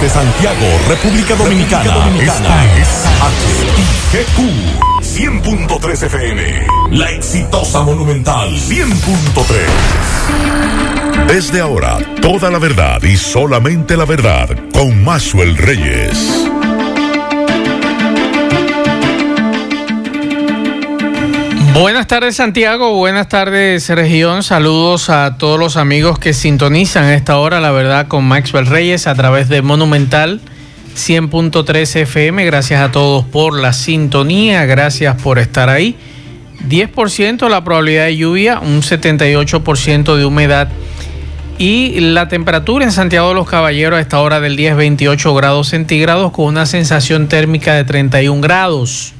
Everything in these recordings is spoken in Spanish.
Desde Santiago, República Dominicana. Dominicana. Esta es HIGQ 100.3 FM. La exitosa Monumental 100.3. Desde ahora, toda la verdad y solamente la verdad con Maxwell Reyes. Buenas tardes Santiago, buenas tardes región, saludos a todos los amigos que sintonizan a esta hora, la verdad, con Maxwell Reyes a través de Monumental 100.3 FM. Gracias a todos por la sintonía, gracias por estar ahí. 10% la probabilidad de lluvia, un 78% de humedad y la temperatura en Santiago de los Caballeros a esta hora del día es 28 grados centígrados con una sensación térmica de 31 grados.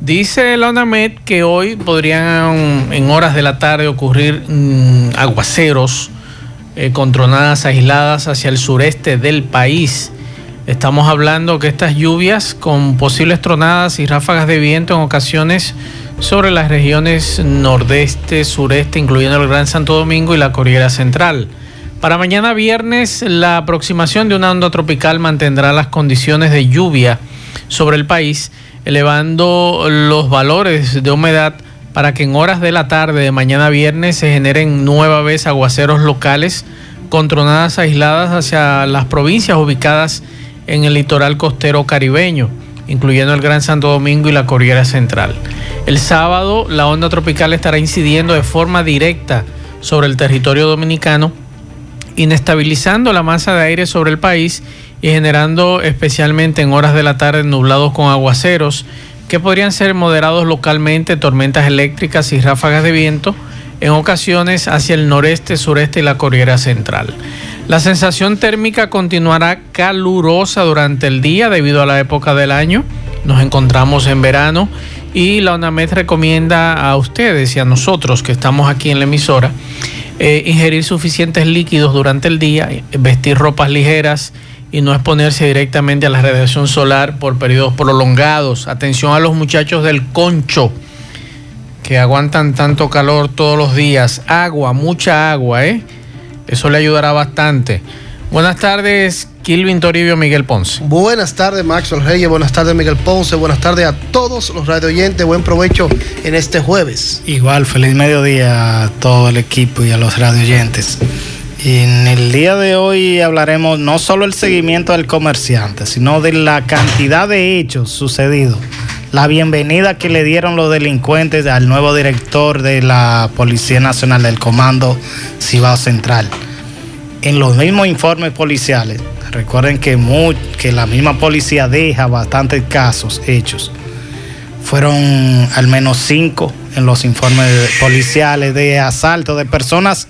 Dice la UNAMED que hoy podrían en horas de la tarde ocurrir mm, aguaceros eh, con tronadas aisladas hacia el sureste del país. Estamos hablando que estas lluvias con posibles tronadas y ráfagas de viento en ocasiones sobre las regiones nordeste, sureste, incluyendo el Gran Santo Domingo y la Cordillera Central. Para mañana viernes, la aproximación de una onda tropical mantendrá las condiciones de lluvia sobre el país elevando los valores de humedad para que en horas de la tarde de mañana viernes se generen nueva vez aguaceros locales con tronadas aisladas hacia las provincias ubicadas en el litoral costero caribeño, incluyendo el Gran Santo Domingo y la Cordillera Central. El sábado la onda tropical estará incidiendo de forma directa sobre el territorio dominicano, inestabilizando la masa de aire sobre el país y generando especialmente en horas de la tarde nublados con aguaceros que podrían ser moderados localmente, tormentas eléctricas y ráfagas de viento en ocasiones hacia el noreste, sureste y la Cordillera Central. La sensación térmica continuará calurosa durante el día debido a la época del año. Nos encontramos en verano y la UNAMED recomienda a ustedes y a nosotros que estamos aquí en la emisora eh, ingerir suficientes líquidos durante el día, vestir ropas ligeras, y no exponerse directamente a la radiación solar por periodos prolongados. Atención a los muchachos del concho que aguantan tanto calor todos los días. Agua, mucha agua, ¿eh? Eso le ayudará bastante. Buenas tardes, Kilvin Toribio, Miguel Ponce. Buenas tardes, Maxwell Reyes. Buenas tardes, Miguel Ponce. Buenas tardes a todos los radio oyentes. Buen provecho en este jueves. Igual, feliz mediodía a todo el equipo y a los radio oyentes. En el día de hoy hablaremos no solo el seguimiento del comerciante, sino de la cantidad de hechos sucedidos, la bienvenida que le dieron los delincuentes al nuevo director de la Policía Nacional del Comando Cibao Central. En los mismos informes policiales, recuerden que, que la misma policía deja bastantes casos hechos. Fueron al menos cinco en los informes policiales de asalto de personas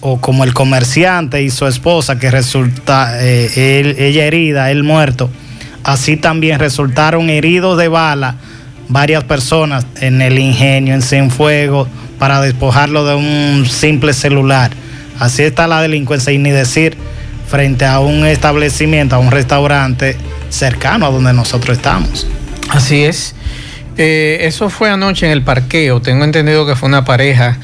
o como el comerciante y su esposa que resulta eh, ella herida, él muerto, así también resultaron heridos de bala varias personas en el ingenio, en Cienfuegos, para despojarlo de un simple celular. Así está la delincuencia y ni decir frente a un establecimiento, a un restaurante cercano a donde nosotros estamos. Así es. Eh, eso fue anoche en el parqueo. Tengo entendido que fue una pareja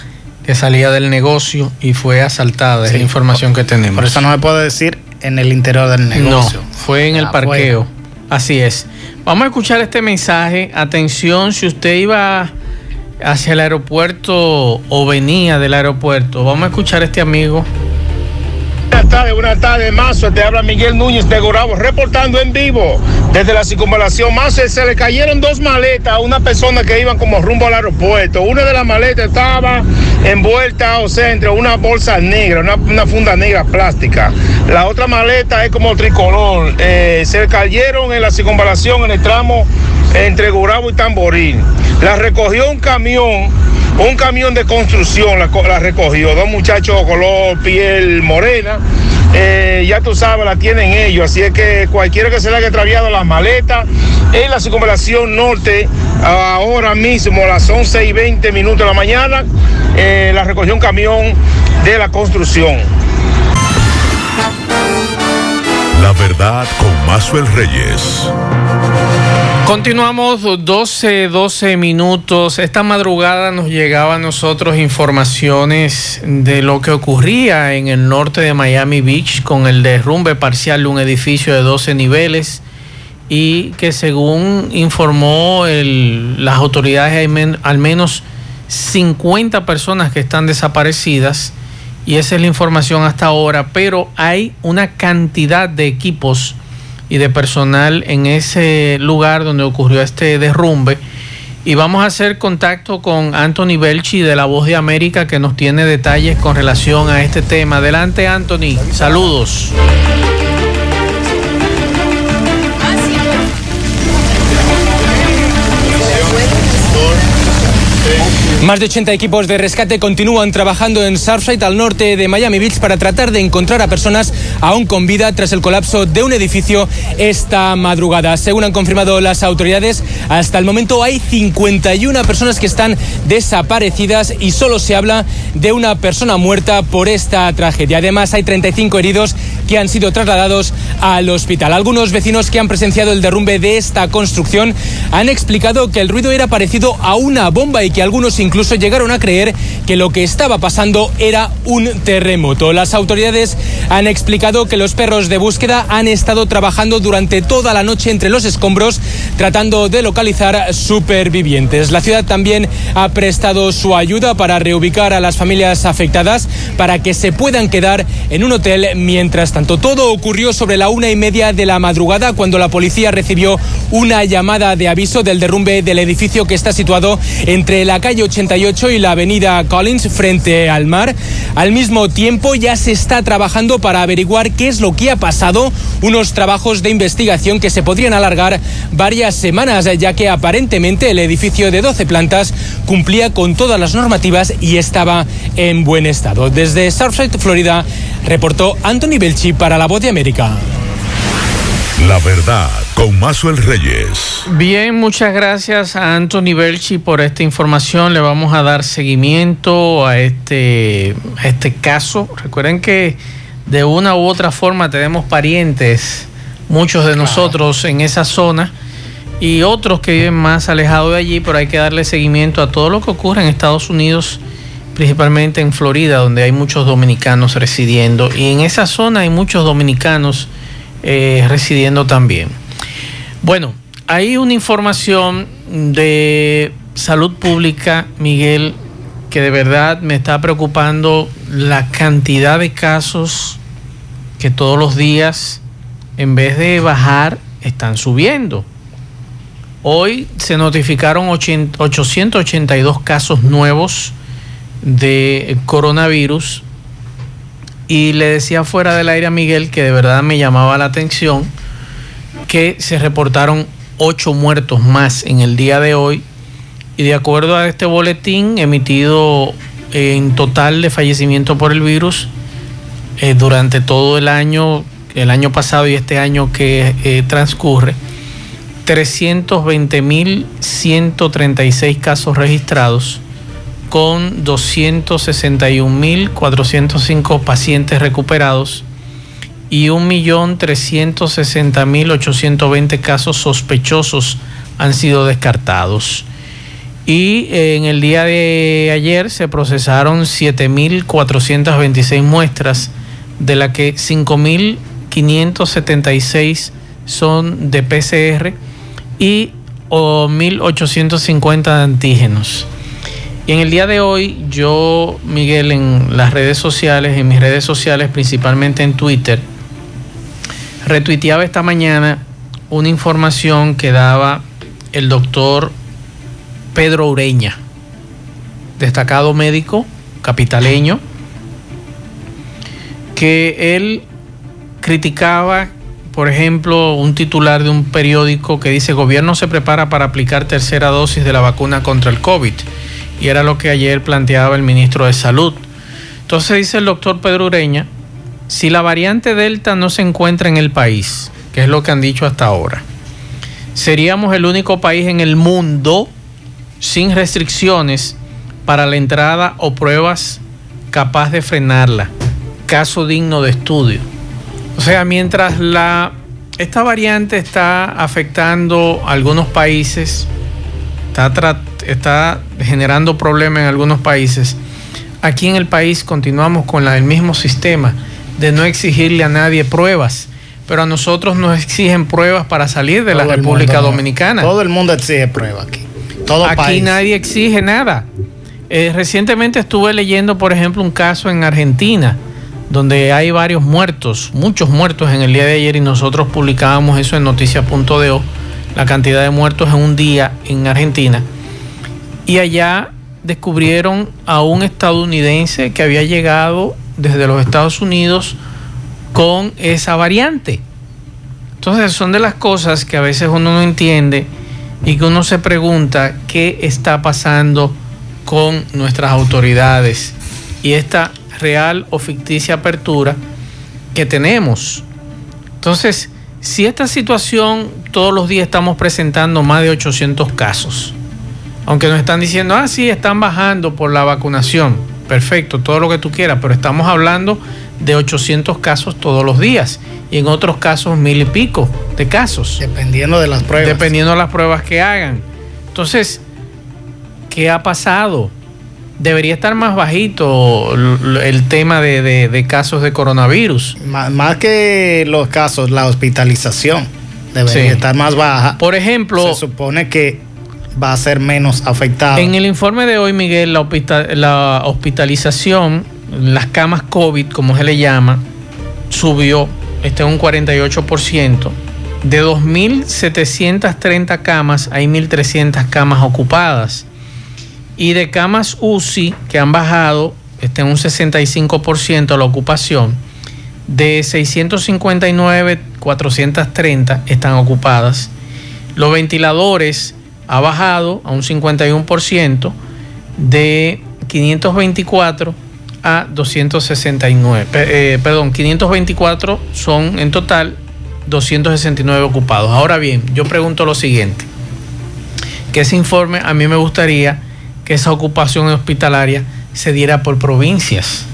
que salía del negocio y fue asaltada. es la información que tenemos. Por eso no se puede decir en el interior del negocio. No, fue en el parqueo. Así es. Vamos a escuchar este mensaje. Atención, si usted iba hacia el aeropuerto o venía del aeropuerto, vamos a escuchar a este amigo Buenas tardes, buenas tardes, Mazo. Te habla Miguel Núñez de Gurabo, reportando en vivo desde la circunvalación. Mazo, se le cayeron dos maletas a una persona que iban como rumbo al aeropuerto. Una de las maletas estaba envuelta, o sea, entre una bolsa negra, una, funda negra plástica. La otra maleta es como tricolor. Eh, se cayeron en la circunvalación en el tramo entre Gurabo y Tamboril. La recogió un camión un camión de construcción la, recogió, dos muchachos color piel morena. Eh, ya tú sabes, la tienen ellos, así es que cualquiera que se le haya extraviado las maletas en la circunvalación norte, ahora mismo a las 11 y 20 minutos de la mañana, eh, la recogió un camión de la construcción. La verdad con Mazuel Reyes. Continuamos 12, 12 minutos. Esta madrugada nos llegaba a nosotros informaciones de lo que ocurría en el norte de Miami Beach con el derrumbe parcial de un edificio de 12 niveles y que según informó las autoridades hay al menos 50 personas que están desaparecidas y esa es la información hasta ahora, pero hay una cantidad de equipos y de personal en ese lugar donde ocurrió este derrumbe. Y vamos a hacer contacto con Anthony Belchi de La Voz de América que nos tiene detalles con relación a este tema. Adelante Anthony, saludos. Más de 80 equipos de rescate continúan trabajando en Surfside, al norte de Miami Beach, para tratar de encontrar a personas aún con vida tras el colapso de un edificio esta madrugada. Según han confirmado las autoridades, hasta el momento hay 51 personas que están desaparecidas y solo se habla de una persona muerta por esta tragedia. Además, hay 35 heridos que han sido trasladados al hospital. Algunos vecinos que han presenciado el derrumbe de esta construcción han explicado que el ruido era parecido a una bomba y que algunos incluso llegaron a creer que lo que estaba pasando era un terremoto. Las autoridades han explicado que los perros de búsqueda han estado trabajando durante toda la noche entre los escombros tratando de localizar supervivientes. La ciudad también ha prestado su ayuda para reubicar a las familias afectadas para que se puedan quedar en un hotel mientras tanto. Todo ocurrió sobre la una y media de la madrugada cuando la policía recibió una llamada de aviso del derrumbe del edificio que está situado entre la calle 80 y la avenida Collins frente al mar. Al mismo tiempo ya se está trabajando para averiguar qué es lo que ha pasado, unos trabajos de investigación que se podrían alargar varias semanas, ya que aparentemente el edificio de 12 plantas cumplía con todas las normativas y estaba en buen estado. Desde Surfside, Florida, reportó Anthony Belchi para La Voz de América. La verdad con Mazuel Reyes. Bien, muchas gracias a Anthony Belchi por esta información. Le vamos a dar seguimiento a este, este caso. Recuerden que de una u otra forma tenemos parientes, muchos de nosotros en esa zona y otros que viven más alejados de allí, pero hay que darle seguimiento a todo lo que ocurre en Estados Unidos, principalmente en Florida, donde hay muchos dominicanos residiendo. Y en esa zona hay muchos dominicanos eh, residiendo también. Bueno, hay una información de salud pública, Miguel, que de verdad me está preocupando la cantidad de casos que todos los días, en vez de bajar, están subiendo. Hoy se notificaron 882 casos nuevos de coronavirus y le decía fuera del aire a Miguel que de verdad me llamaba la atención que se reportaron ocho muertos más en el día de hoy. Y de acuerdo a este boletín emitido en total de fallecimiento por el virus eh, durante todo el año, el año pasado y este año que eh, transcurre, 320.136 casos registrados con 261.405 pacientes recuperados y 1.360.820 casos sospechosos han sido descartados. Y en el día de ayer se procesaron 7.426 muestras, de las que 5.576 son de PCR y 1.850 de antígenos. Y en el día de hoy yo, Miguel, en las redes sociales, en mis redes sociales, principalmente en Twitter, retuiteaba esta mañana una información que daba el doctor Pedro Ureña, destacado médico capitaleño, que él criticaba, por ejemplo, un titular de un periódico que dice, gobierno se prepara para aplicar tercera dosis de la vacuna contra el COVID y era lo que ayer planteaba el ministro de Salud. Entonces dice el doctor Pedro Ureña, si la variante Delta no se encuentra en el país, que es lo que han dicho hasta ahora, seríamos el único país en el mundo sin restricciones para la entrada o pruebas capaz de frenarla. Caso digno de estudio. O sea, mientras la esta variante está afectando a algunos países, está, está generando problemas en algunos países. Aquí en el país continuamos con la, el mismo sistema de no exigirle a nadie pruebas, pero a nosotros nos exigen pruebas para salir de la República Dominicana. Todo el mundo exige pruebas aquí. Todo aquí nadie exige nada. Eh, recientemente estuve leyendo, por ejemplo, un caso en Argentina donde hay varios muertos, muchos muertos en el día de ayer y nosotros publicábamos eso en noticias.do, la cantidad de muertos en un día en Argentina. Y allá descubrieron a un estadounidense que había llegado desde los Estados Unidos con esa variante. Entonces son de las cosas que a veces uno no entiende y que uno se pregunta qué está pasando con nuestras autoridades. Y esta real o ficticia apertura que tenemos. Entonces, si esta situación todos los días estamos presentando más de 800 casos, aunque nos están diciendo, ah, sí, están bajando por la vacunación, perfecto, todo lo que tú quieras, pero estamos hablando de 800 casos todos los días y en otros casos mil y pico de casos. Dependiendo de las pruebas. Dependiendo de las pruebas que hagan. Entonces, ¿qué ha pasado? debería estar más bajito el tema de, casos de coronavirus. Más, que los casos, la hospitalización debería estar más baja. Por ejemplo, se supone que va a ser menos afectada. En el informe de hoy, Miguel, la, hospitalización, las camas COVID, como se le llama, subió, está en un 48%. De 2.730 camas, hay 1.300 camas ocupadas y de camas UCI que han bajado, está en un 65% la ocupación, de 659, 430 están ocupadas. Los ventiladores ha bajado a un 51% de 524 a 269. Eh, perdón, 524 son en total 269 ocupados. Ahora bien, yo pregunto lo siguiente, que ese informe a mí me gustaría que esa ocupación hospitalaria se diera por provincias.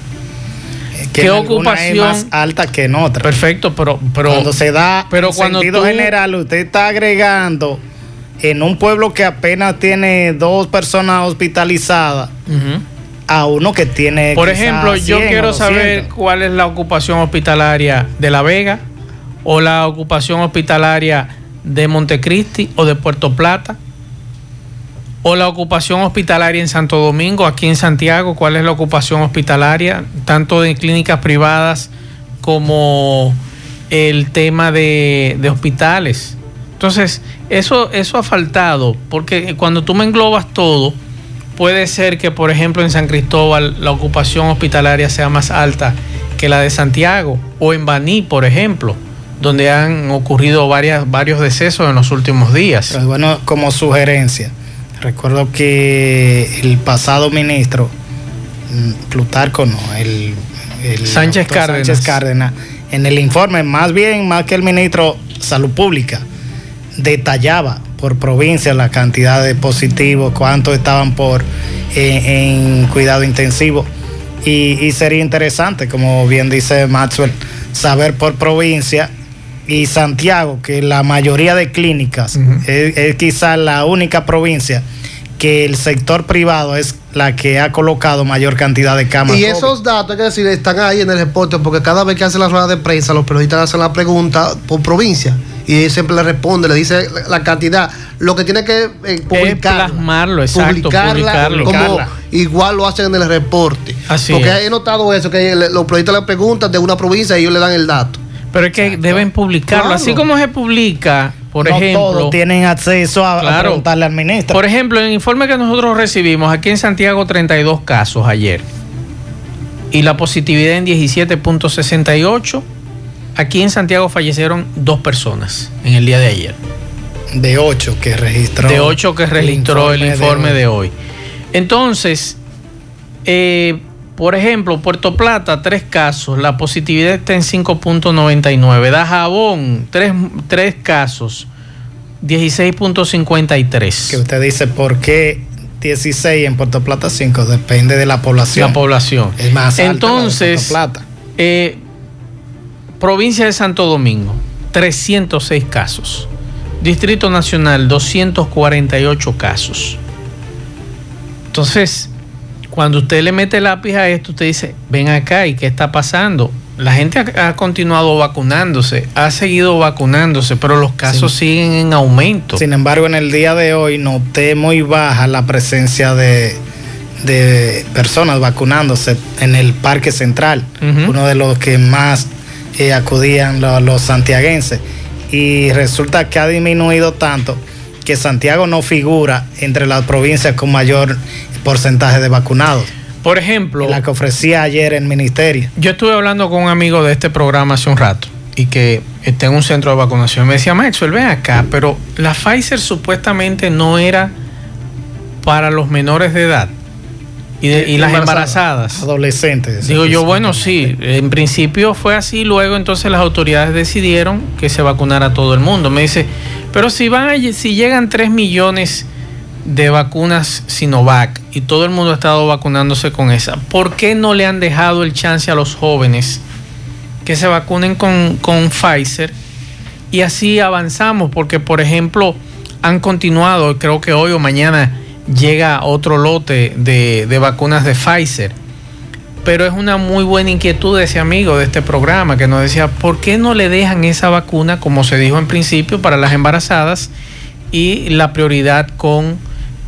¿Qué ocupación es más alta que en otra? Perfecto, pero, pero cuando se da pero en cuando sentido general, usted está agregando en un pueblo que apenas tiene dos personas hospitalizadas a uno que tiene. Por ejemplo, yo quiero saber cuál es la ocupación hospitalaria de La Vega o la ocupación hospitalaria de Montecristi o de Puerto Plata o la ocupación hospitalaria en Santo Domingo, aquí en Santiago, cuál es la ocupación hospitalaria, tanto de clínicas privadas como el tema de, hospitales. Entonces, eso, eso ha faltado, porque cuando tú me englobas todo, puede ser que, por ejemplo, en San Cristóbal la ocupación hospitalaria sea más alta que la de Santiago, o en Baní, por ejemplo, donde han ocurrido varias, varios decesos en los últimos días. bueno, como sugerencia, Recuerdo que el pasado ministro, mm, Plutarco, no, el, Sánchez, Cárdenas. en el informe, más bien, más que el ministro Salud Pública, detallaba por provincia la cantidad de positivos, cuántos estaban por eh, en, cuidado intensivo. Y, sería interesante, como bien dice Maxwell, saber por provincia y Santiago, que la mayoría de clínicas es, es quizá la única provincia que el sector privado es la que ha colocado mayor cantidad de camas. Y esos datos, hay que decir, están ahí en el reporte, porque cada vez que hacen la rueda de prensa, los periodistas hacen la pregunta por provincia. Y él siempre le responde, le dice la cantidad. Lo que tiene que eh, publicar. Plasmarlo, exacto. Publicarla, Como igual lo hacen en el reporte. Así porque he notado eso, que los periodistas le preguntan de una provincia y ellos le dan el dato. Pero es que deben publicarlo. Así como se publica, por ejemplo. Todos tienen acceso a, preguntarle al ministro. Por ejemplo, en el informe que nosotros recibimos, aquí en Santiago 32 casos ayer. Y la positividad en 17.68. Aquí en Santiago fallecieron dos personas en el día de ayer. De ocho que registró. De ocho que registró el informe, de, hoy. Entonces, eh, por ejemplo, Puerto Plata, tres casos, la positividad está en 5.99. Dajabón, tres, tres casos, 16.53. Que usted dice, ¿por qué 16 en Puerto Plata 5? Depende de la población. La población. Es más alta Entonces, Puerto Plata. Eh, provincia de Santo Domingo, 306 casos. Distrito Nacional, 248 casos. Entonces, cuando usted le mete lápiz a esto, usted dice, ven acá, ¿y qué está pasando? La gente ha, ha continuado vacunándose, ha seguido vacunándose, pero los casos siguen en aumento. Sin embargo, en el día de hoy noté muy baja la presencia de, de personas vacunándose en el Parque Central, uno de los que más eh, acudían lo- los santiaguenses. Y resulta que ha disminuido tanto que Santiago no figura entre las provincias con mayor porcentaje de vacunados. Por ejemplo, La que ofrecía ayer el ministerio. yo estuve hablando con un amigo de este programa hace un rato y que está en un centro de vacunación. Me decía, Maxwell, ven acá, pero la Pfizer supuestamente no era para los menores de edad y, de- y las embarazadas. Adolescentes. Digo yo, bueno, sí, en principio fue así, luego entonces las autoridades decidieron que se vacunara a todo el mundo. Me dice, pero si van a si llegan 3 millones de vacunas Sinovac y todo el mundo ha estado vacunándose con esa, ¿por qué no le han dejado el chance a los jóvenes que se vacunen con, con Pfizer? Y así avanzamos, porque por ejemplo han continuado, creo que hoy o mañana llega otro lote de, de vacunas de Pfizer pero es una muy buena inquietud de ese amigo de este programa que nos decía, ¿por qué no le dejan esa vacuna, como se dijo en principio, para las embarazadas y la prioridad con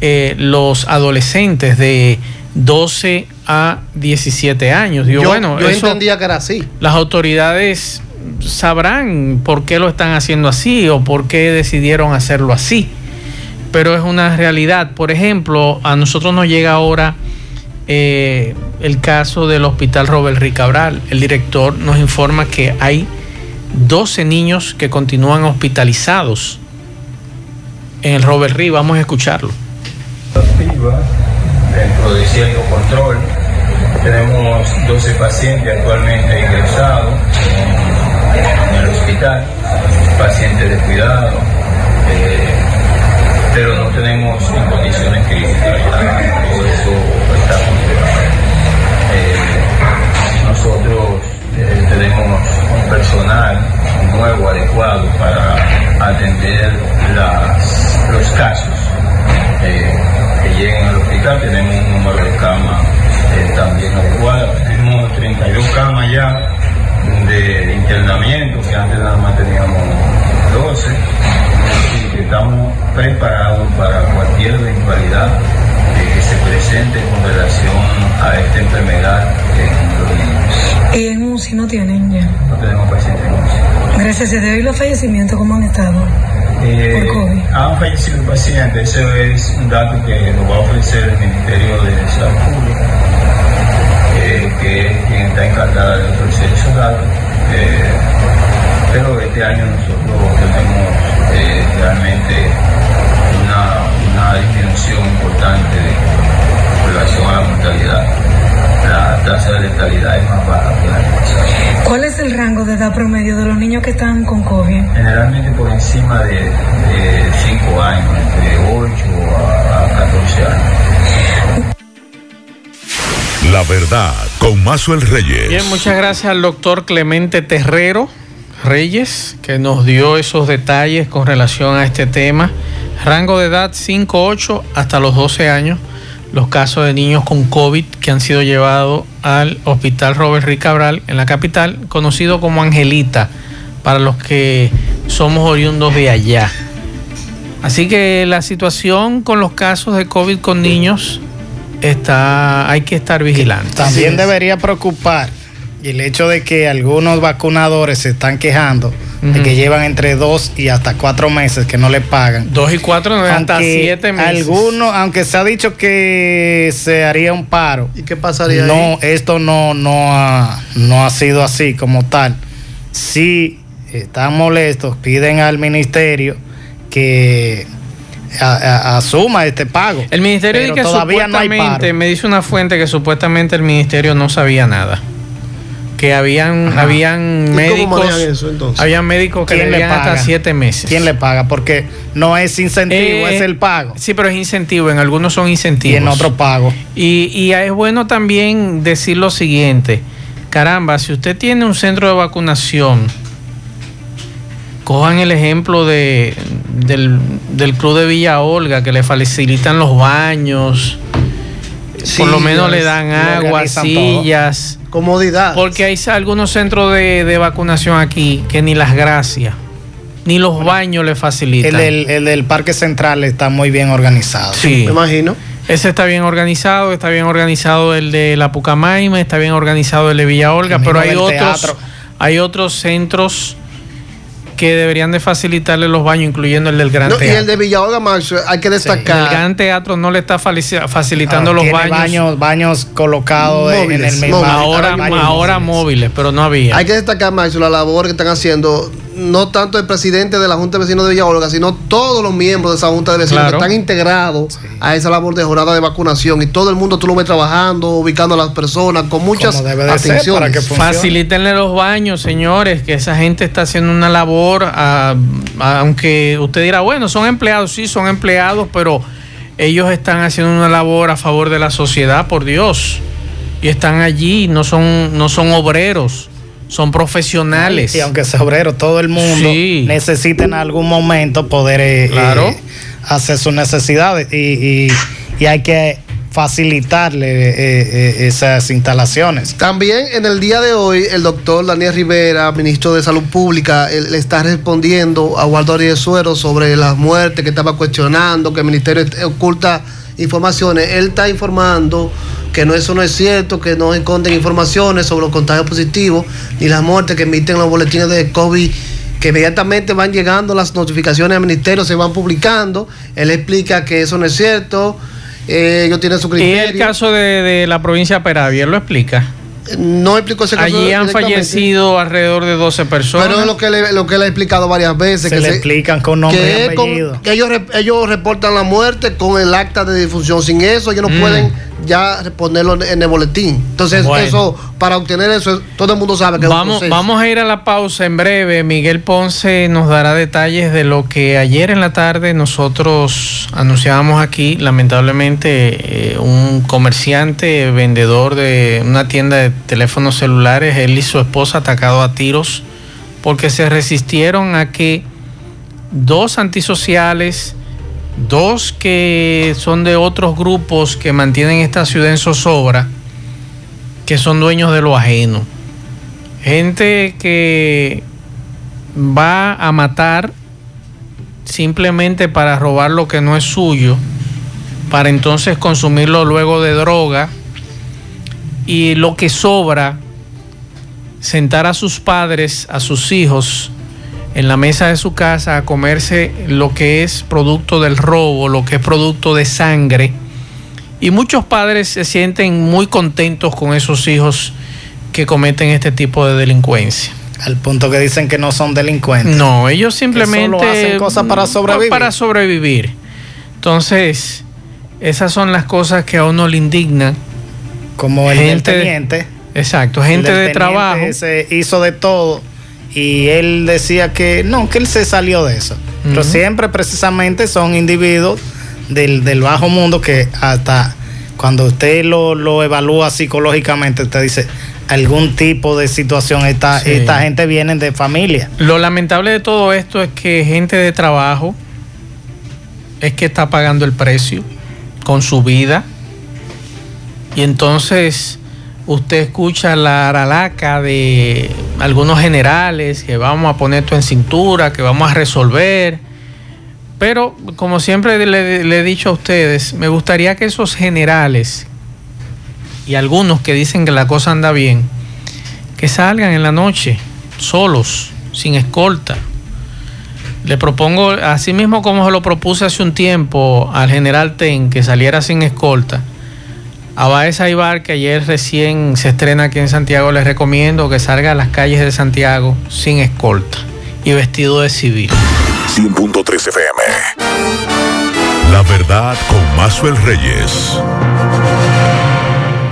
eh, los adolescentes de 12 a 17 años? Digo, yo bueno, yo eso entendía que era así. las autoridades sabrán por qué lo están haciendo así o por qué decidieron hacerlo así. Pero es una realidad. Por ejemplo, a nosotros nos llega ahora eh, el caso del hospital Robert Ricabral. El director nos informa que hay 12 niños que continúan hospitalizados en el Robert Reed. Vamos a escucharlo. activa dentro de cierto control. Tenemos 12 pacientes actualmente ingresados en el hospital, pacientes de cuidado, eh, pero no tenemos en condiciones críticas. UCI. Gracias a Dios. ¿Y los fallecimientos cómo han estado? Eh, Por COVID. han fallecido pacientes, ese es un dato que nos va a ofrecer el Ministerio de Salud Pública, eh, que es quien está encargada de ofrecer esos datos. Eh, pero este año nosotros tenemos realmente una, una disminución importante de, relación a la mortalidad. La tasa de letalidad es más baja que el año pasado. ¿Cuál es el rango de edad promedio de los niños que están con COVID? generalmente por encima de 5 años, entre 8 a, a 14 años. La verdad, con Mazuel Reyes. Bien, muchas gracias al doctor Clemente Terrero Reyes, que nos dio esos detalles con relación a este tema. Rango de edad 5-8 hasta los 12 años. Los casos de niños con COVID que han sido llevados al Hospital Robert Rick Cabral en la capital, conocido como Angelita, para los que somos oriundos de allá. Así que la situación con los casos de COVID con niños está, hay que estar vigilando. También debería preocupar el hecho de que algunos vacunadores se están quejando de que llevan entre dos y hasta cuatro meses que no le pagan. Dos y cuatro, no, hasta siete meses. Algunos, aunque se ha dicho que se haría un paro, ¿Y qué pasaría no, ahí? esto no, no, ha, no ha sido así como tal. Si están molestos, piden al ministerio que a- a- asuma este pago. El ministerio dice que todavía no hay supuestamente, paro. me dice una fuente que supuestamente el ministerio no sabía nada. Que habían, Ajá. habían ¿Y cómo médicos, manejan eso, entonces? habían médicos que ¿Quién le debían hasta siete meses. ¿Quién le paga? Porque no es incentivo, Eh, es el pago. Sí, pero es incentivo, en algunos son Y incentivos. en otro pago. Y, y es bueno también decir lo siguiente, caramba, si usted tiene un centro de vacunación cojan el ejemplo de, del, del club de Villa Olga, que le facilitan los baños, por lo menos le dan agua, sillas. Comodidad. Porque hay algunos centros de, de vacunación aquí que ni las gracias, ni los baños le El facilitan. del, el del Parque Central está muy bien organizado. Sí. Me imagino. Ese está bien organizado, está bien organizado el de la Pucamaima, está bien organizado el de Villa Olga, El pero hay otros, teatro. hay otros centros que deberían de facilitarle los baños, incluyendo el del Gran No, y Teatro. el de Villahoga, Max, hay que el destacar. Gran Teatro no le está facilitando Ah, los tiene baños, baños, baños colocados en Móviles, el mismo. móviles. ahora, baños ahora móviles. móviles, pero no había. Hay que destacar, Max, la labor que están haciendo, no tanto el presidente de la Junta de Vecinos de Villa Olga, sino todos los miembros de esa Junta de Vecinos Claro. que están integrados a esa labor de jornada de vacunación. Y todo el mundo tú lo ves trabajando, ubicando a las personas con muchas debe de atenciones. para que funcione. Facilítenle los baños, señores, que esa gente está haciendo una labor, ah, ah, aunque usted dirá, bueno, son empleados, sí, son empleados, pero ellos están haciendo una labor a favor de la sociedad, por Dios. Y están allí, no son, no son obreros, son profesionales. Y aunque sea obrero, todo el mundo Sí. necesita en algún momento poder eh, Claro. eh, hacer sus necesidades y, y- y hay que facilitarle eh, eh, esas instalaciones. También en el día de hoy, el doctor Daniel Rivera, ministro de Salud Pública, le está respondiendo a Waldo Ariel Suero sobre las muertes que estaba cuestionando, que el ministerio oculta informaciones. Él está informando que no eso no es cierto, que no esconden informaciones sobre los contagios positivos ni las muertes que emiten los boletines de COVID que inmediatamente van llegando las notificaciones al ministerio, se van publicando. Él explica que eso no es cierto. eh, ellos tienen su y criterio. el caso de, de la provincia de Peravia, él lo explica. No explicó ese caso. Allí han fallecido alrededor de 12 personas. Pero es lo que, le, lo que le he explicado varias veces. Se que le explican con nombre y que con- que ellos, ellos reportan la muerte con el acta de difunción. Sin eso, ellos no Mm. pueden ya ponerlo en el boletín. Entonces, Bueno. eso, para obtener eso, todo el mundo sabe que es un Vamos, vamos a ir a la pausa en breve. Miguel Ponce nos dará detalles de lo que ayer en la tarde nosotros anunciábamos aquí. Lamentablemente, eh, un comerciante, vendedor de una tienda de teléfonos celulares, él y su esposa atacado a tiros porque se resistieron a que dos antisociales, dos que son de otros grupos que mantienen esta ciudad en zozobra, que son dueños de lo ajeno. Gente que va a matar simplemente para robar lo que no es suyo, para entonces consumirlo luego de droga y lo que sobra, sentar a sus padres, a sus hijos, en la mesa de su casa a comerse lo que es producto del robo, lo que es producto de sangre. Y muchos padres se sienten muy contentos con esos hijos que cometen este tipo de delincuencia. Al punto que dicen que no son delincuentes. No, ellos simplemente solo hacen cosas para sobrevivir. Para sobrevivir. Entonces, esas son las cosas que a uno le indignan. Como el del Gente- teniente. Exacto, gente El de trabajo. Se hizo de todo y él decía que no, que él se salió de eso. Pero siempre precisamente son individuos del, del bajo mundo que hasta cuando usted lo, lo evalúa psicológicamente, usted dice algún tipo de situación, esta, Sí. esta gente viene de familia. Lo lamentable de todo esto es que gente de trabajo es que está pagando el precio con su vida. Y entonces usted escucha la aralaca de algunos generales que vamos a poner esto en cintura, que vamos a resolver. Pero como siempre le, le he dicho a ustedes, me gustaría que esos generales y algunos que dicen que la cosa anda bien, que salgan en la noche solos, sin escolta. Le propongo, así mismo como se lo propuse hace un tiempo al general Ten, que saliera sin escolta. A Baez Ibar, que ayer recién se estrena aquí en Santiago, les recomiendo que salga a las calles de Santiago sin escolta y vestido de civil. 100.3 FM. La verdad con Mazuel Reyes.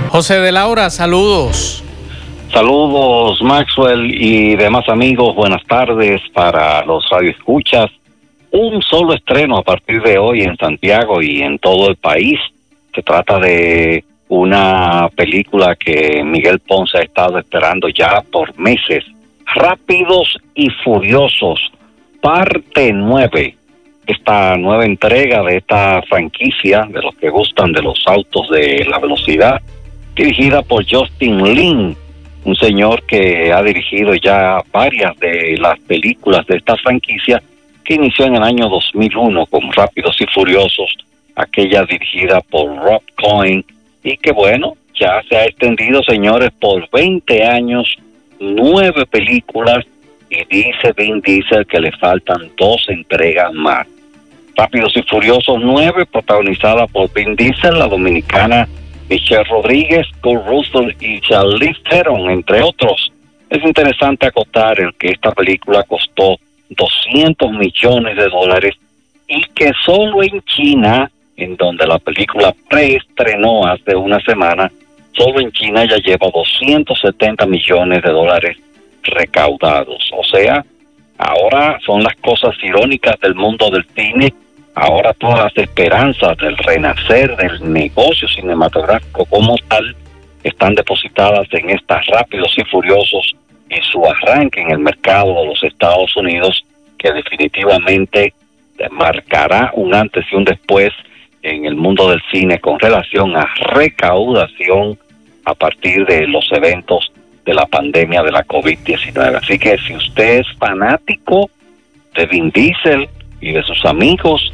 José de Laura, saludos. Saludos Maxwell y demás amigos, buenas tardes para los radioescuchas. Un solo estreno a partir de hoy en Santiago y en todo el país. Se trata de una película que Miguel Ponce ha estado esperando ya por meses. Rápidos y Furiosos parte 9. Esta nueva entrega de esta franquicia, de los que gustan de los autos de la velocidad, dirigida por Justin Lin, un señor que ha dirigido ya varias de las películas de esta franquicia, que inició en el año 2001 con Rápidos y Furiosos, aquella dirigida por Rob Cohen, y que bueno, ya se ha extendido, señores, por 20 años, nueve películas, y dice Vin Diesel que le faltan dos entregas más. Rápidos y Furiosos 9, protagonizada por Vin Diesel, la dominicana Michelle Rodríguez, Cole Russell y Charlize Theron, entre otros. Es interesante acotar el que esta película costó 200 millones de dólares y que solo en China, en donde la película preestrenó hace una semana, solo en China ya lleva 270 millones de dólares recaudados. O sea, ahora son las cosas irónicas del mundo del cine ahora todas las esperanzas del renacer del negocio cinematográfico como tal están depositadas en estas rápidos y furiosos y su arranque en el mercado de los Estados Unidos que definitivamente marcará un antes y un después en el mundo del cine con relación a recaudación a partir de los eventos de la pandemia de la COVID-19. Así que si usted es fanático de Vin Diesel y de sus amigos,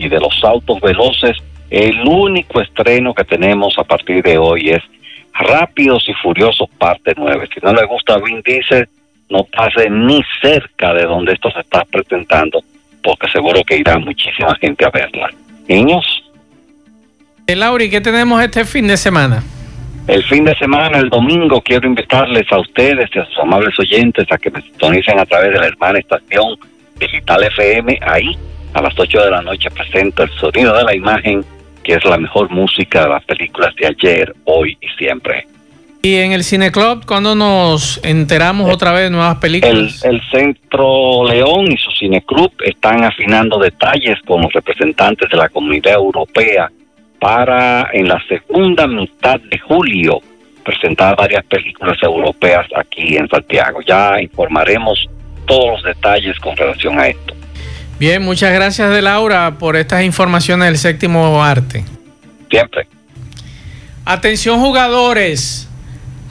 y de los autos veloces, el único estreno que tenemos a partir de hoy es Rápidos y Furiosos parte 9. Si no le gusta Vin Diesel, no pase ni cerca de donde esto se está presentando, porque seguro que irá muchísima gente a verla. Niños. Eh, Lauri, ¿qué tenemos este fin de semana? El fin de semana, el domingo, quiero invitarles a ustedes y a sus amables oyentes a que me sintonicen a través de la hermana estación Digital FM. Ahí a las 8 de la noche presento el sonido de la imagen, que es la mejor música de las películas de ayer, hoy y siempre. ¿Y en el Cine Club, cuándo nos enteramos otra vez de nuevas películas? El, Centro León y su Cine Club están afinando detalles con los representantes de la comunidad europea para en la segunda mitad de julio presentar varias películas europeas aquí en Santiago. Ya informaremos todos los detalles con relación a esto. Bien, muchas gracias de Laura por estas informaciones del séptimo arte. Siempre. Atención jugadores.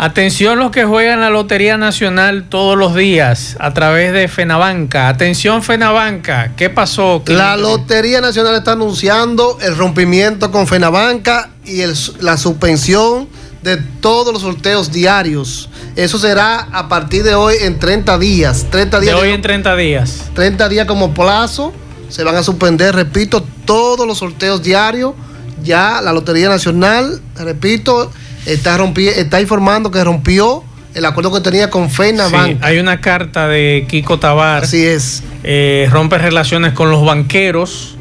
Atención los que juegan la Lotería Nacional todos los días a través de Fenabanca. Atención Fenabanca, ¿qué pasó? La Lotería Nacional está anunciando el rompimiento con Fenabanca y la suspensión de todos los sorteos diarios. Eso será a partir de hoy en 30 días. 30 días de hoy en 30 días. 30 días como plazo. Se van a suspender, repito, todos los sorteos diarios. Ya la Lotería Nacional, repito, está, está informando que rompió el acuerdo que tenía con Fena sí, Hay una carta de Kiko Tabar. Así es. Eh, rompe relaciones con los banqueros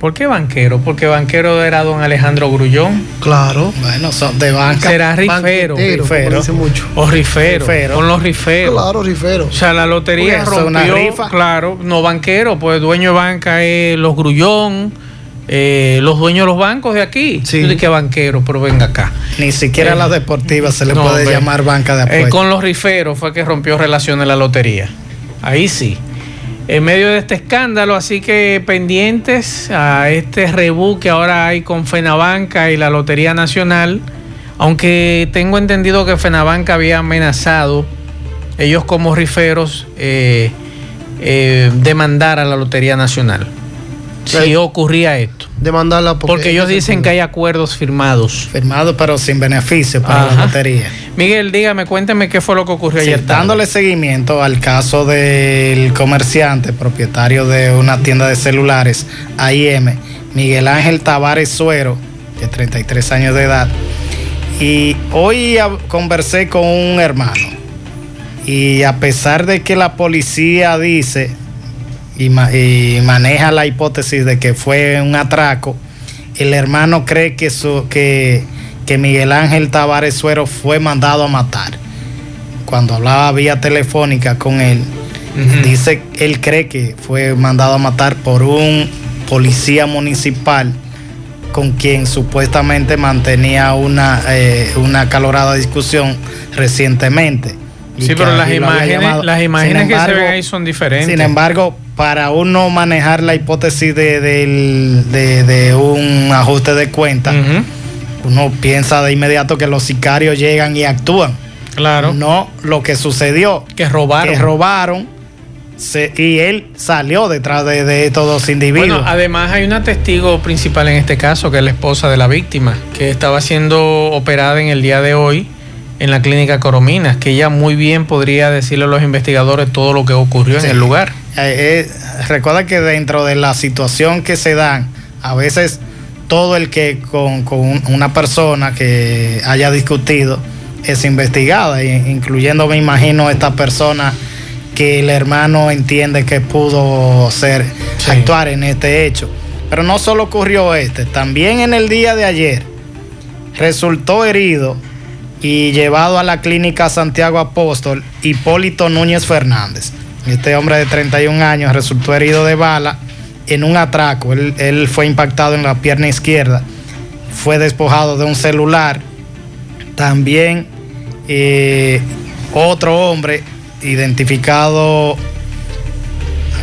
¿Por qué banquero? Porque banquero era don Alejandro Grullón. Claro. Bueno, son de banca. Será rifero. rifero. Mucho. O rifero, Con los riferos. Claro, rifero. O sea, la lotería rompió. Una rifa. Claro, no banquero, pues dueño de banca es los Grullón. Eh, los dueños de los bancos de aquí. Sí. que banquero, pero venga acá. Ni siquiera a la eh, deportiva se le puede llamar banca de eh, apuestas. con los riferos fue que rompió relaciones la lotería. Ahí sí en medio de este escándalo, así que pendientes a este rebú que ahora hay con Fenabanca y la Lotería Nacional, aunque tengo entendido que Fenabanca había amenazado, ellos como riferos, demandar a la Lotería Nacional si ocurría esto. Demandarla porque, ellos dicen que hay acuerdos firmados. Firmados, pero sin beneficio para la lotería. Miguel, dígame, cuénteme qué fue lo que ocurrió ayer. Dándole seguimiento al caso del comerciante, propietario de una tienda de celulares, AIM, Miguel Ángel Tavares Suero, de 33 años de edad. Y hoy conversé con un hermano. Y a pesar de que la policía dice y, maneja la hipótesis de que fue un atraco, el hermano cree que, su, que, que Miguel Ángel Tavares Suero fue mandado a matar. Cuando hablaba vía telefónica con él, dice él cree que fue mandado a matar por un policía municipal con quien supuestamente mantenía una, eh, una calorada discusión recientemente Sí, pero las imágenes, las imágenes que se ven ahí son diferentes. Sin embargo, para uno manejar la hipótesis de, del- de- de un ajuste de cuenta, uno piensa de inmediato que los sicarios llegan y actúan. Claro. No lo que sucedió. Que robaron. Que robaron se- y él salió detrás de, de estos dos individuos. Bueno, además hay una testigo principal en este caso, que es la esposa de la víctima, que estaba siendo operada en el día de hoy en la clínica Corominas, que ella muy bien podría decirle a los investigadores todo lo que ocurrió Sí. en el lugar. Eh, eh, recuerda que dentro de la situación que se dan, a veces todo el que con, con un- una persona que haya discutido es investigada, incluyendo me imagino esta persona que el hermano entiende que pudo ser actuar en este hecho. Pero no solo ocurrió este, también en el día de ayer resultó herido y llevado a la clínica Santiago Apóstol Hipólito Núñez Fernández. Este hombre de 31 años resultó herido de bala en un atraco. Él, fue impactado en la pierna izquierda, fue despojado de un celular. También eh, otro hombre identificado,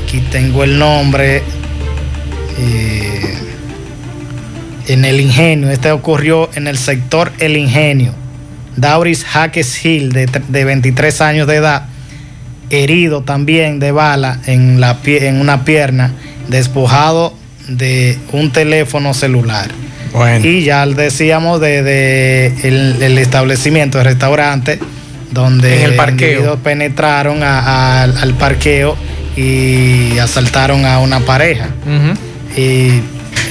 aquí tengo el nombre, eh, en el ingenio. Este ocurrió en el sector El Ingenio. Dauris Jaques Hill, de 23 años de edad, herido también de bala en, la, pie- en una pierna, despojado de un teléfono celular. Y ya decíamos de, de el, el establecimiento, el restaurante, donde En el parqueo. penetraron a- a- al parqueo y asaltaron a una pareja. Y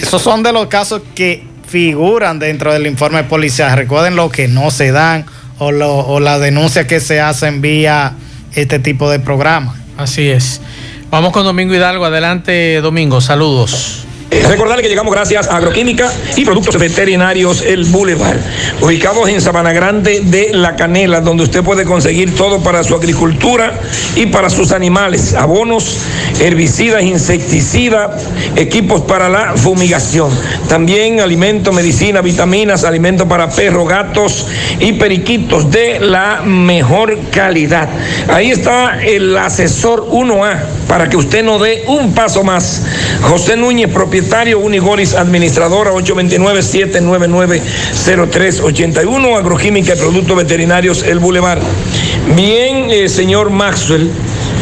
esos son de los casos que figuran dentro del informe policial. Recuerden lo que no se dan o, lo, o las denuncias que se hacen vía este tipo de programas. Así es. Vamos con Domingo Hidalgo. Adelante, Domingo. Saludos. Recordarle que llegamos gracias a Agroquímica y Productos Veterinarios El Boulevard, ubicados en Sabana Grande de La Canela, donde usted puede conseguir todo para su agricultura y para sus animales, abonos, herbicidas, insecticidas, equipos para la fumigación, también alimentos, medicina, vitaminas, alimentos para perros, gatos y periquitos de la mejor calidad. Ahí está el asesor 1A para que usted no dé un paso más. José Núñez, propietario, Unigoris, administradora, 829-799-0381, agroquímica y productos veterinarios, El Boulevard. Bien, eh, señor Maxwell,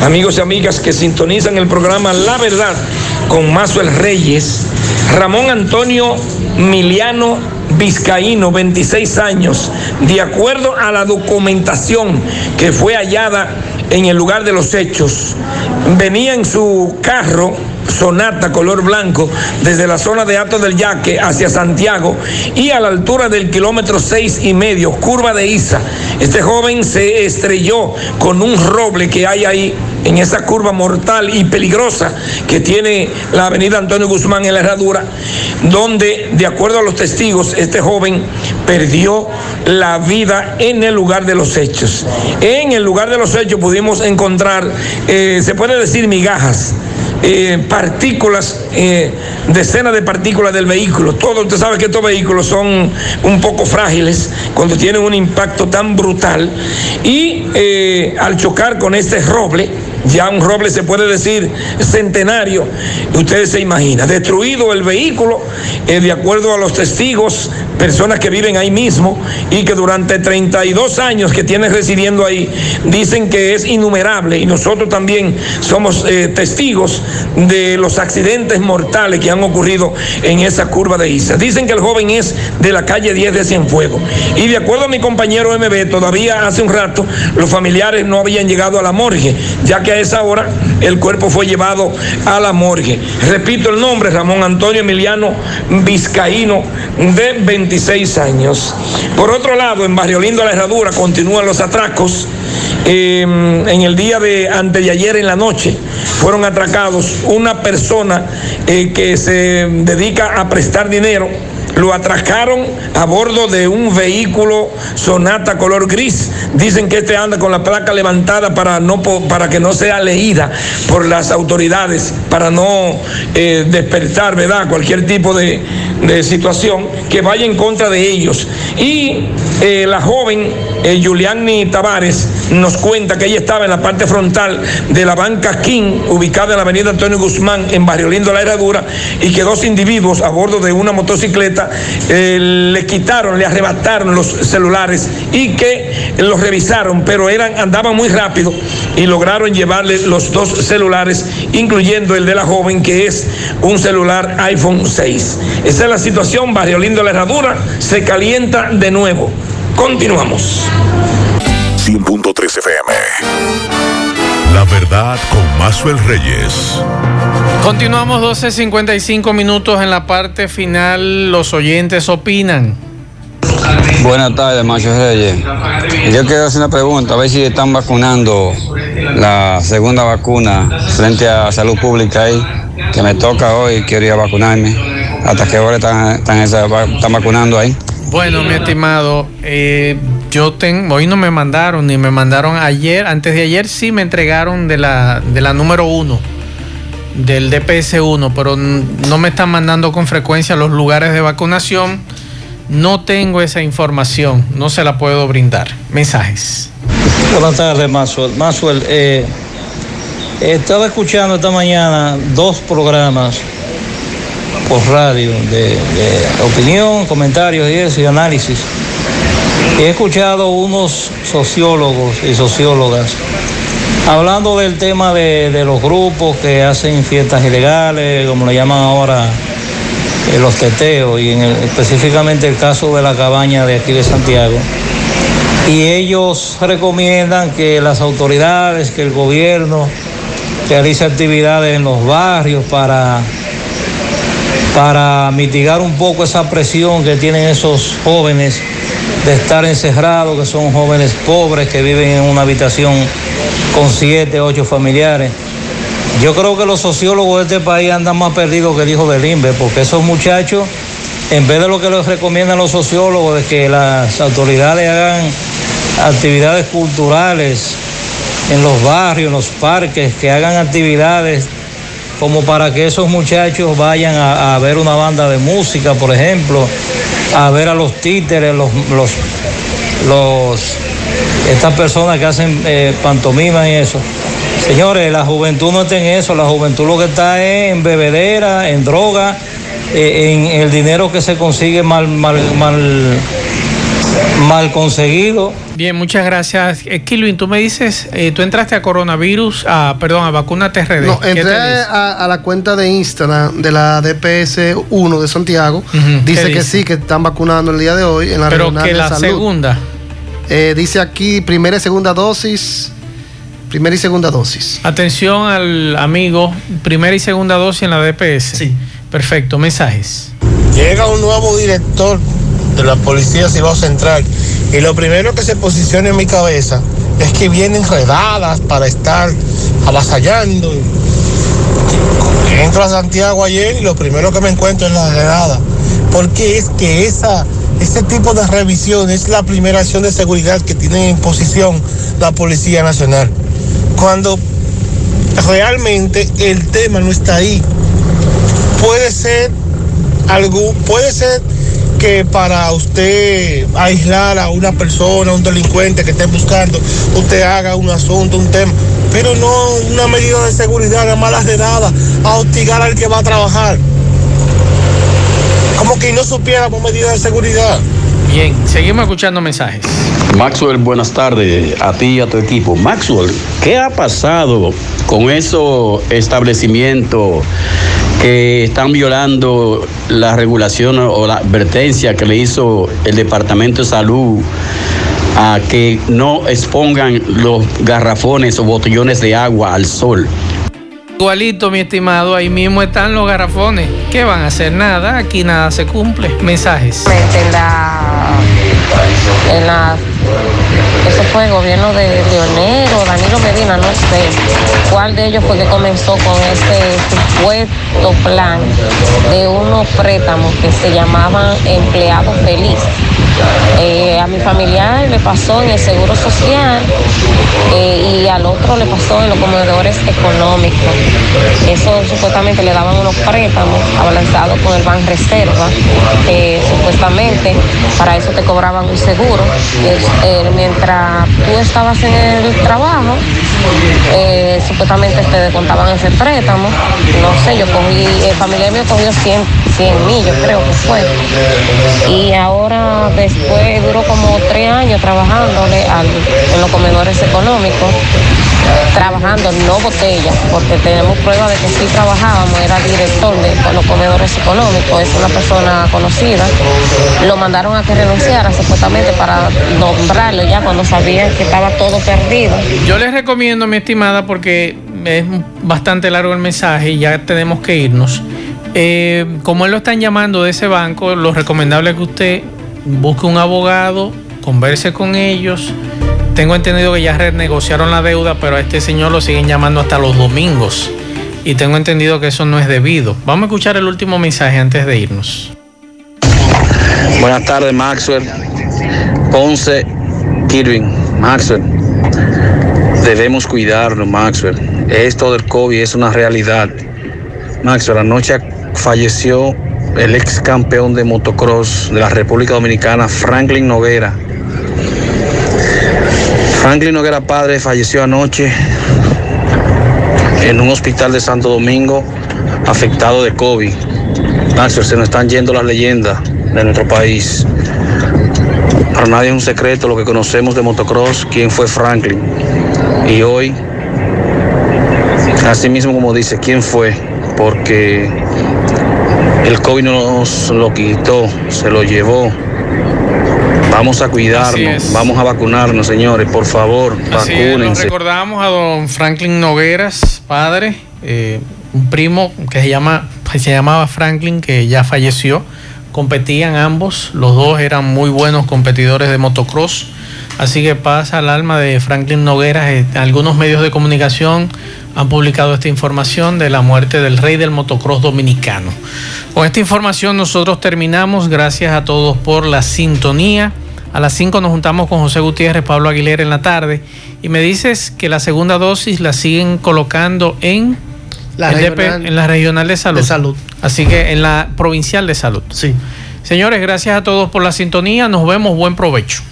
amigos y amigas que sintonizan el programa La Verdad con Maxwell Reyes, Ramón Antonio Miliano Vizcaíno, 26 años, de acuerdo a la documentación que fue hallada en el lugar de los hechos, venía en su carro Sonata color blanco desde la zona de Ato del Yaque hacia Santiago y a la altura del kilómetro seis y medio, curva de Isa. Este joven se estrelló con un roble que hay ahí en esa curva mortal y peligrosa que tiene la avenida Antonio Guzmán en la herradura, donde, de acuerdo a los testigos, este joven perdió la vida en el lugar de los hechos. En el lugar de los hechos pudimos encontrar, eh, se puede decir, migajas. Eh, partículas, eh, decenas de partículas del vehículo. Todo, usted sabe que estos vehículos son un poco frágiles cuando tienen un impacto tan brutal. Y eh, al chocar con este roble, ya un roble se puede decir centenario, ustedes se imaginan, destruido el vehículo, eh, de acuerdo a los testigos, personas que viven ahí mismo y que durante 32 años que tienen residiendo ahí, dicen que es innumerable. Y nosotros también somos eh, testigos de los accidentes mortales que han ocurrido en esa curva de Isa. Dicen que el joven es de la calle 10 de Cienfuegos. Y de acuerdo a mi compañero MB, todavía hace un rato los familiares no habían llegado a la morgue, ya que a esa hora el cuerpo fue llevado a la morgue. Repito el nombre, Ramón Antonio Emiliano Vizcaíno, de 26 años. Por otro lado, en Barrio Lindo, la Herradura, continúan los atracos. Eh, en el día de antes de ayer en la noche fueron atracados una persona eh, que se dedica a prestar dinero lo atracaron a bordo de un vehículo Sonata color gris. Dicen que este anda con la placa levantada para, no, para que no sea leída por las autoridades, para no eh, despertar, ¿verdad? Cualquier tipo de, de situación que vaya en contra de ellos. Y eh, la joven eh, Juliani Tavares nos cuenta que ella estaba en la parte frontal de la banca King, ubicada en la avenida Antonio Guzmán, en Barrio Lindo, La Herradura, y que dos individuos a bordo de una motocicleta eh, le quitaron, le arrebataron los celulares y que los revisaron, pero eran, andaban muy rápido y lograron llevarle los dos celulares, incluyendo el de la joven, que es un celular iPhone 6. Esa es la situación, Barrio Lindo, La Herradura, se calienta de nuevo. Continuamos. 100.3 FM. La verdad con Mazuel Reyes. Continuamos 12.55 minutos en la parte final. Los oyentes opinan. Buenas tardes, Macho Reyes. Yo quiero hacer una pregunta, a ver si están vacunando la segunda vacuna frente a salud pública ahí, que me toca hoy, quiero ir a vacunarme. ¿Hasta qué hora están, están, esa- están vacunando ahí? Bueno, mi estimado, eh, yo tengo, hoy no me mandaron, ni me mandaron ayer, antes de ayer sí me entregaron de la, de la número uno, del DPS 1, pero no me están mandando con frecuencia los lugares de vacunación. No tengo esa información, no se la puedo brindar. Mensajes. Buenas tardes, Maxwell. Maxwell, eh, estaba escuchando esta mañana dos programas por radio de, opinión, comentarios y eso, y análisis. He escuchado unos sociólogos y sociólogas hablando del tema de, de los grupos que hacen fiestas ilegales, como le llaman ahora eh, los teteos, y en específicamente el caso de la cabaña de aquí de Santiago y ellos recomiendan que las autoridades, que el gobierno realice actividades en los barrios para, para mitigar un poco esa presión que tienen esos jóvenes de estar encerrados, que son jóvenes pobres que viven en una habitación con siete, ocho familiares. Yo creo que los sociólogos de este país andan más perdidos que el hijo porque esos muchachos, en vez de lo que les recomiendan los sociólogos, de que las autoridades hagan actividades culturales en los barrios, en los parques, que hagan actividades como para que esos muchachos vayan a, ver una banda de música, por ejemplo, a ver a los títeres, los, los, los estas personas que hacen eh, pantomima y eso. Señores, la juventud no está en eso, la juventud lo que está es en bebedera, en droga, eh, en el dinero que se consigue mal, mal, mal, mal conseguido. Bien, muchas gracias. Eh, Kilvin, tú me dices, eh, tú entraste a coronavirus, a, perdón, a vacuna TRD. No, ¿Qué te entré a, a la cuenta de Instagram de la DPS 1 de Santiago. Dice ¿qué que dice? sí, que están vacunando el día de hoy en la Pero regional que de la salud. segunda. Eh, dice aquí primera y segunda dosis. Primera y segunda dosis. Atención al amigo, primera y segunda dosis en la DPS. Sí. Perfecto, mensajes. Llega un nuevo director de la Policía Cibao Central y lo primero que se posiciona en mi cabeza es que vienen redadas para estar avasallando. Entro a Santiago ayer y lo primero que me encuentro es la redada. Porque es que esa, ese tipo de revisión es la primera acción de seguridad que tiene en posición la Policía Nacional. Cuando realmente el tema no está ahí. Puede ser algo, puede ser que para usted aislar a una persona, un delincuente que esté buscando, usted haga un asunto, un tema, pero no una medida de seguridad, nada más las de nada, a hostigar al que va a trabajar. Como que no supiéramos medidas de seguridad. Bien, seguimos escuchando mensajes. Maxwell, buenas tardes a ti y a tu equipo. Maxwell, ¿qué ha pasado con esos establecimientos que están violando la regulación o la advertencia que le hizo el Departamento de Salud a que no expongan los garrafones o botellones de agua al sol? Igualito, mi estimado, ahí mismo están los garrafones. ¿Qué van a hacer? Nada, aquí nada se cumple. Mensajes. en la, en la eso fue el gobierno de Leonel o Danilo Medina, no sé cuál de ellos fue que comenzó con ese supuesto plan de unos préstamos que se llamaban empleados felices. Eh, a mi familiar le pasó en el Seguro Social eh, y al otro le pasó en los comedores económicos. Supuestamente le daban unos préstamos abalanzados con el Ban Reserva, eh, supuestamente para eso te cobraban un seguro. Eh, mientras tú estabas en el trabajo, eh, supuestamente te descontaban ese préstamo. No sé, yo cogí, el familiar mío cogió 100, 100 mil, yo creo que fue. Y ahora después duró como tres años trabajándole al- en los comedores económicos, trabajando, no botellas, porque tenemos prueba de que sí trabajábamos, era director de los comedores económicos, es una persona conocida. Lo mandaron a que renunciara supuestamente para nombrarlo ya cuando sabían que estaba todo perdido. Yo les recomiendo, mi estimada, porque es bastante largo el mensaje y ya tenemos que irnos. Eh, como él lo están llamando de ese banco, lo recomendable es que usted busque un abogado, converse con ellos. Tengo entendido que ya renegociaron la deuda, pero a este señor lo siguen llamando hasta los domingos. Y tengo entendido que eso no es debido. Vamos a escuchar el último mensaje antes de irnos. Buenas tardes, Maxwell. Ponce, Kirvin, Maxwell. Debemos cuidarnos, Maxwell. Esto del COVID es una realidad. Maxwell, anoche falleció el ex campeón de motocross de la República Dominicana, Franklin Noguera. Franklin Noguera padre falleció anoche en un hospital de Santo Domingo afectado de COVID. Maxwell, se nos están yendo las leyendas de nuestro país. Para nadie es un secreto lo que conocemos de motocross, quién fue Franklin. Y hoy, así mismo como dice, quién fue, porque el COVID no nos lo quitó, se lo llevó. Vamos a cuidarnos, vamos a vacunarnos, señores, por favor, Así nos vacúnense. recordamos a don Franklin Nogueras, padre, eh, un primo que se, llama, que se llamaba Franklin, que ya falleció. Competían ambos, los dos eran muy buenos competidores de motocross. Así que pasa al alma de Franklin Nogueras. Eh, Algunos medios de comunicación han publicado esta información de la muerte del rey del motocross dominicano. Con esta información nosotros terminamos. Gracias a todos por la sintonía. A las 5 nos juntamos con José Gutiérrez, Pablo Aguilera en la tarde. Y me dices que la segunda dosis la siguen colocando en La el DP regional en la regional de salud. de salud. Así que en la provincial de salud. Sí. Señores, gracias a todos por la sintonía. Nos vemos. Buen provecho.